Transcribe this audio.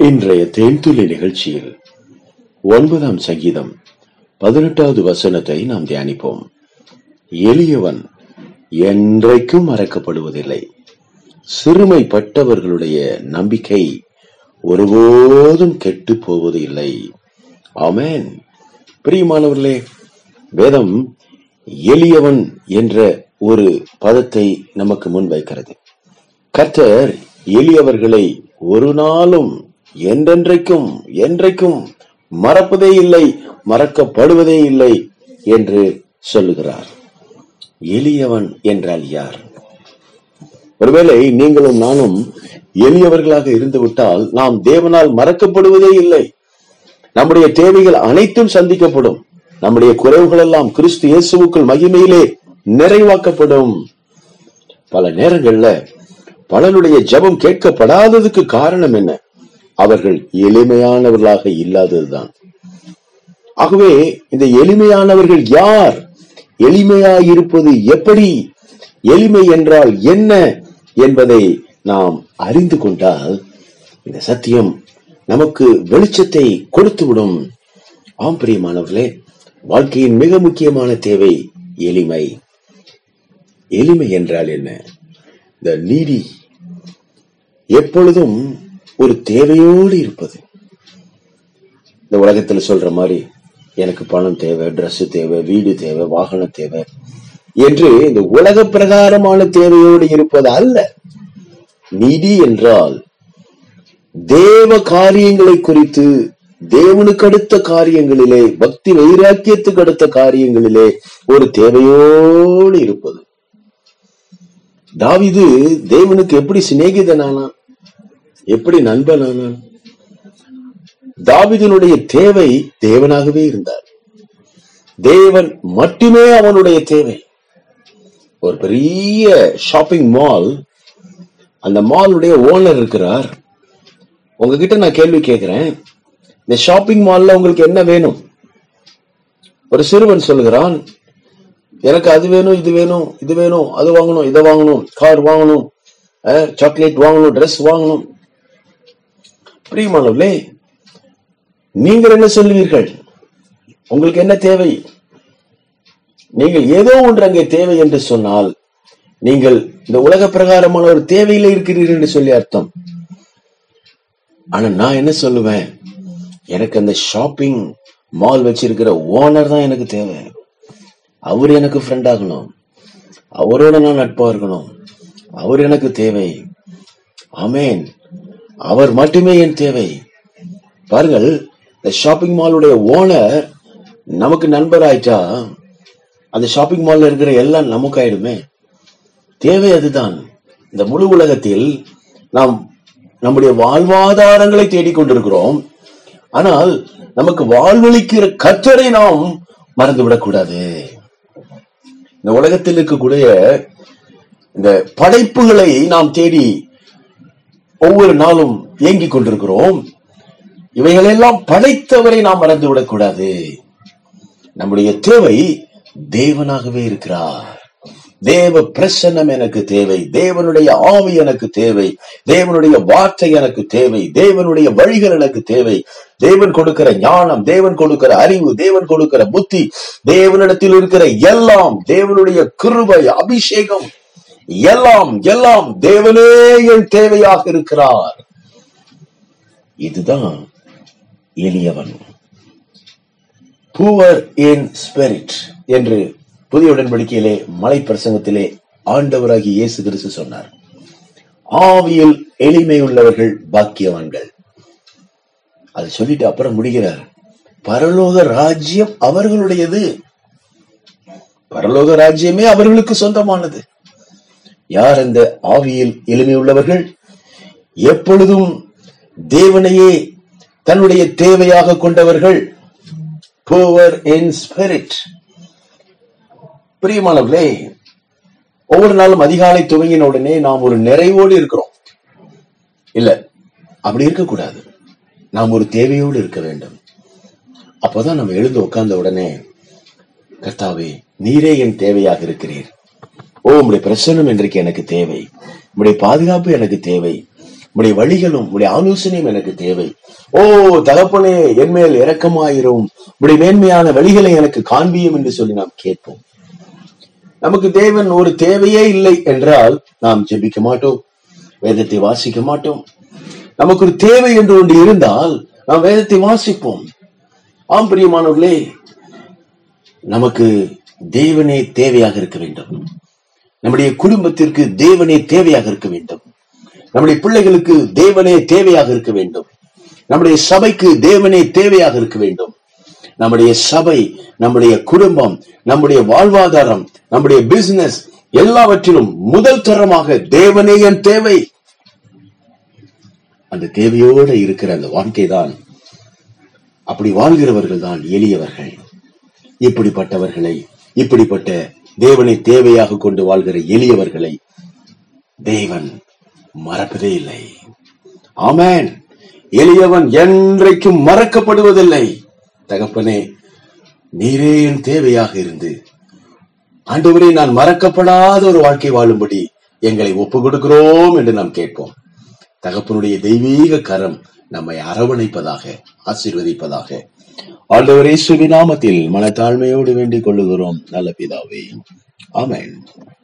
இன்றைய தேன்துளி நிகழ்ச்சியில் ஒன்பதாம் சங்கீதம் பதினெட்டாவது வசனத்தை நாம் தியானிப்போம். எளியவன் என்றைக்கும் மறக்கப்படுவதில்லை. சிறுமைப்பட்டவர்களுடைய நம்பிக்கை ஒருபோதும் கெட்டு போவது இல்லை. ஆமேன். பிரியமானவர்களே வேதம் எளியவன் என்ற ஒரு பதத்தை நமக்கு முன்வைக்கிறது கர்த்தர் எளியவர்களை ஒரு நாளும் என்றென்றைக்கும் என்றைக்கும் மறப்பதே இல்லை மறக்கப்படுவதே இல்லை என்று சொல்லுகிறார். எளியவன் என்றால் யார்? ஒருவேளை நீங்களும் நானும் எளியவர்களாக இருந்துவிட்டால் நாம் தேவனால் மறக்கப்படுவதே இல்லை. நம்முடைய தேவைகள் அனைத்தும் சந்திக்கப்படும். நம்முடைய குறைவுகள் எல்லாம் கிறிஸ்து இயேசுவுக்குள் மகிமையிலே நிறைவாக்கப்படும். பல நேரங்கள்ல பலருடைய ஜெபம் கேட்கப்படாததுக்கு காரணம் என்ன? அவர்கள் எளிமையானவர்களாக இல்லாததுதான். ஆகவே இந்த எளிமையானவர்கள் யார்? எளிமையாயிருப்பது எப்படி? எளிமை என்றால் என்ன என்பதை நாம் அறிந்து கொண்டால் இந்த சத்தியம் நமக்கு வெளிச்சத்தை கொடுத்துவிடும். ஆம் பிரியமானவர்களே வாழ்க்கையின் மிக முக்கியமான தேவை எளிமை. எளிமை என்றால் என்ன? இந்த நீடி எப்பொழுதும் ஒரு தேவையோடு இருப்பது. இந்த உலகத்துல சொல்ற மாதிரி எனக்கு பணம் தேவை ட்ரெஸ் தேவை வீடு தேவை வாகனம் தேவை என்று இந்த உலக பிரகாரமான தேவையோடு இருப்பது அல்ல. நிதி என்றால் தேவ காரியங்களை குறித்து தேவனுக்கு அடுத்த காரியங்களிலே பக்தி வைராக்கியத்துக்கு அடுத்த காரியங்களிலே ஒரு தேவையோடு இருப்பது. தாவிது தேவனுக்கு எப்படி சிநேகிதனானான்? எப்படி நண்பன் தாவிதனுடைய தேவை தேவனாகவே இருந்தார். தேவன் மட்டுமே அவனுடைய தேவை. ஒரு பெரிய ஷாப்பிங் மால் அந்த மாலுடைய ஓனர் இருக்கிறார். உங்ககிட்ட நான் கேள்வி கேட்கிறேன். இந்த ஷாப்பிங் மால்ல உங்களுக்கு என்ன வேணும்? ஒரு சிறுவன் சொல்லுகிறான் எனக்கு அது வேணும் இது வேணும் இது வேணும் அது வாங்கணும் இதை வாங்கணும் கார் வாங்கணும் சாக்லேட் வாங்கணும் ட்ரெஸ் வாங்கணும். பிரியமானவர்களே நீங்கள் என்ன சொல்லுவீர்கள்? உங்களுக்கு என்ன தேவை? நீங்கள் ஏதோ ஒன்று அங்கே தேவை என்று சொன்னால் நீங்கள் இந்த உலக பிரகாரமான ஒரு தேவையில இருக்கிறீர்கள் என்று சொல்லி அர்த்தம். ஆனா நான் என்ன சொல்லுவேன்? எனக்கு அந்த ஷாப்பிங் மால் வச்சிருக்கிற ஓனர் தான் எனக்கு தேவை. அவர் எனக்கு ஃப்ரெண்ட் ஆகணும். அவரோட நான் நட்பா இருக்கணும். அவர் எனக்கு தேவை. ஆமேன் அவர் மட்டுமே என் தேவை. பாருங்கள் இந்த ஷாப்பிங் மாலுடைய ஓனர் நமக்கு நண்பர் ஆயிட்டா அந்த ஷாப்பிங் மால்ல இருக்கிற எல்லாம் நமக்கு ஆயிடுமே தேவை அதுதான். இந்த முழு உலகத்தில் நாம் நம்முடைய வாழ்வாதாரங்களை தேடிக்கொண்டிருக்கிறோம் ஆனால் நமக்கு வாழ்வளிக்கிற கர்த்தரை நாம் மறந்துவிடக் கூடாது இந்த உலகத்தில் இருக்கக்கூடிய இந்த படைப்புகளை நாம் தேடி ஒவ்வொரு நாளும் இயங்கிக் கொண்டிருக்கிறோம். இவைகளெல்லாம் படைத்தவரை நாம் மறந்துவிடக் கூடாது நம்முடைய தேவை தேவனாகவே இருக்கிறார். தேவ பிரசன்னம் எனக்கு தேவை தேவனுடைய ஆவி எனக்கு தேவை தேவனுடைய வார்த்தை எனக்கு தேவை தேவனுடைய வழிகள் எனக்கு தேவை. தேவன் கொடுக்கிற ஞானம் தேவன் கொடுக்கிற அறிவு தேவன் கொடுக்கிற புத்தி தேவனிடத்தில் இருக்கிற எல்லாம் தேவனுடைய கிருபை அபிஷேகம் எல்லாம் எல்லாம் தேவனே என் தேவையாக இருக்கிறார். இதுதான் எளியவன். பூவர் இன் ஸ்பிரிட் என்று புதிய உடன்படிக்கையிலே மலை பிரசங்கத்திலே ஆண்டவராகி இயேசு கிறிஸ்து சொன்னார். ஆவியில் எளிமையுள்ளவர்கள் பாக்கியவான்கள். அது சொல்லிட்டு அப்புறம் முடிகிறார். பரலோக ராஜ்யம் அவர்களுடையது. பரலோக ராஜ்யமே அவர்களுக்கு சொந்தமானது. யார் அந்த ஆவியில் எளிமையுள்ளவர்கள்? எப்பொழுதும் தேவனையே தன்னுடைய தேவையாக கொண்டவர்கள். புவர் இன் ஸ்பிரிட் பிரியமானவர்களே ஒவ்வொரு நாளும் அதிகாலை துவங்கின உடனே நாம் ஒரு நிறைவோடு இருக்கிறோம். இல்ல அப்படி இருக்கக்கூடாது. நாம் ஒரு தேவையோடு இருக்க வேண்டும். அப்போதான் நம்ம எழுந்து உட்கார்ந்த உடனே கர்த்தாவே நீரே என் தேவையாக இருக்கிறீர். ஓ உம்முடைய பிரசனம் இன்றைக்கு எனக்கு தேவை. உம்முடைய பாதுகாப்பு எனக்கு தேவை. உடைய வழிகளும் உடைய ஆலோசனையும் எனக்கு தேவை. ஓ தகப்பனே என் மேல் இரக்கமாயிரும். உடைய மேன்மையான வழிகளை எனக்கு காண்பியும் என்று சொல்லி நாம் கேட்போம். நமக்கு தேவன் ஒரு தேவையே இல்லை என்றால் நாம் ஜெபிக்க மாட்டோம். வேதத்தை வாசிக்க மாட்டோம். நமக்கு ஒரு தேவை என்று ஒன்று இருந்தால் நாம் வேதத்தை வாசிப்போம். ஆம் பிரியமானவர்களே நமக்கு தேவனே தேவையாக இருக்க வேண்டும். நம்முடைய குடும்பத்திற்கு தேவனே தேவையாக இருக்க வேண்டும். நம்முடைய பிள்ளைகளுக்கு தேவனே தேவையாக இருக்க வேண்டும். நம்முடைய சபைக்கு தேவனே தேவையாக இருக்க வேண்டும். நம்முடைய சபை நம்முடைய குடும்பம் நம்முடைய வாழ்வாதாரம் நம்முடைய பிசினஸ் எல்லாவற்றிலும் முதல் தரமாக தேவனே என் தேவை. அந்த தேவையோடு இருக்கிற அந்த வாழ்க்கை தான் அப்படி வாழ்கிறவர்கள் தான் எளியவர்கள். இப்படிப்பட்டவர்களை இப்படிப்பட்ட தேவனை தேவையாக கொண்டு வாழ்கிற எளியவர்களை தேவன் மறப்பதே இல்லை. ஆமேன். எளியவன் என்றைக்கும் மறக்கப்படுவதில்லை. தகப்பனே நீரே என் தேவையாக இருந்து ஆண்டவரே நான் மறக்கப்படாத ஒரு வாழ்க்கை வாழும்படி எங்களை ஒப்பு கொடுக்கிறோம் என்று நாம் கேட்போம். தகப்பனுடைய தெய்வீக கரம் நம்மை அரவணைப்பதாக ஆசீர்வதிப்பதாக ஆண்டவரே சுவிநாமத்தில் மனத்தாழ்மையோடு வேண்டிக் கொள்ளுகிறோம். நல்ல பிதாவே. ஆமேன்.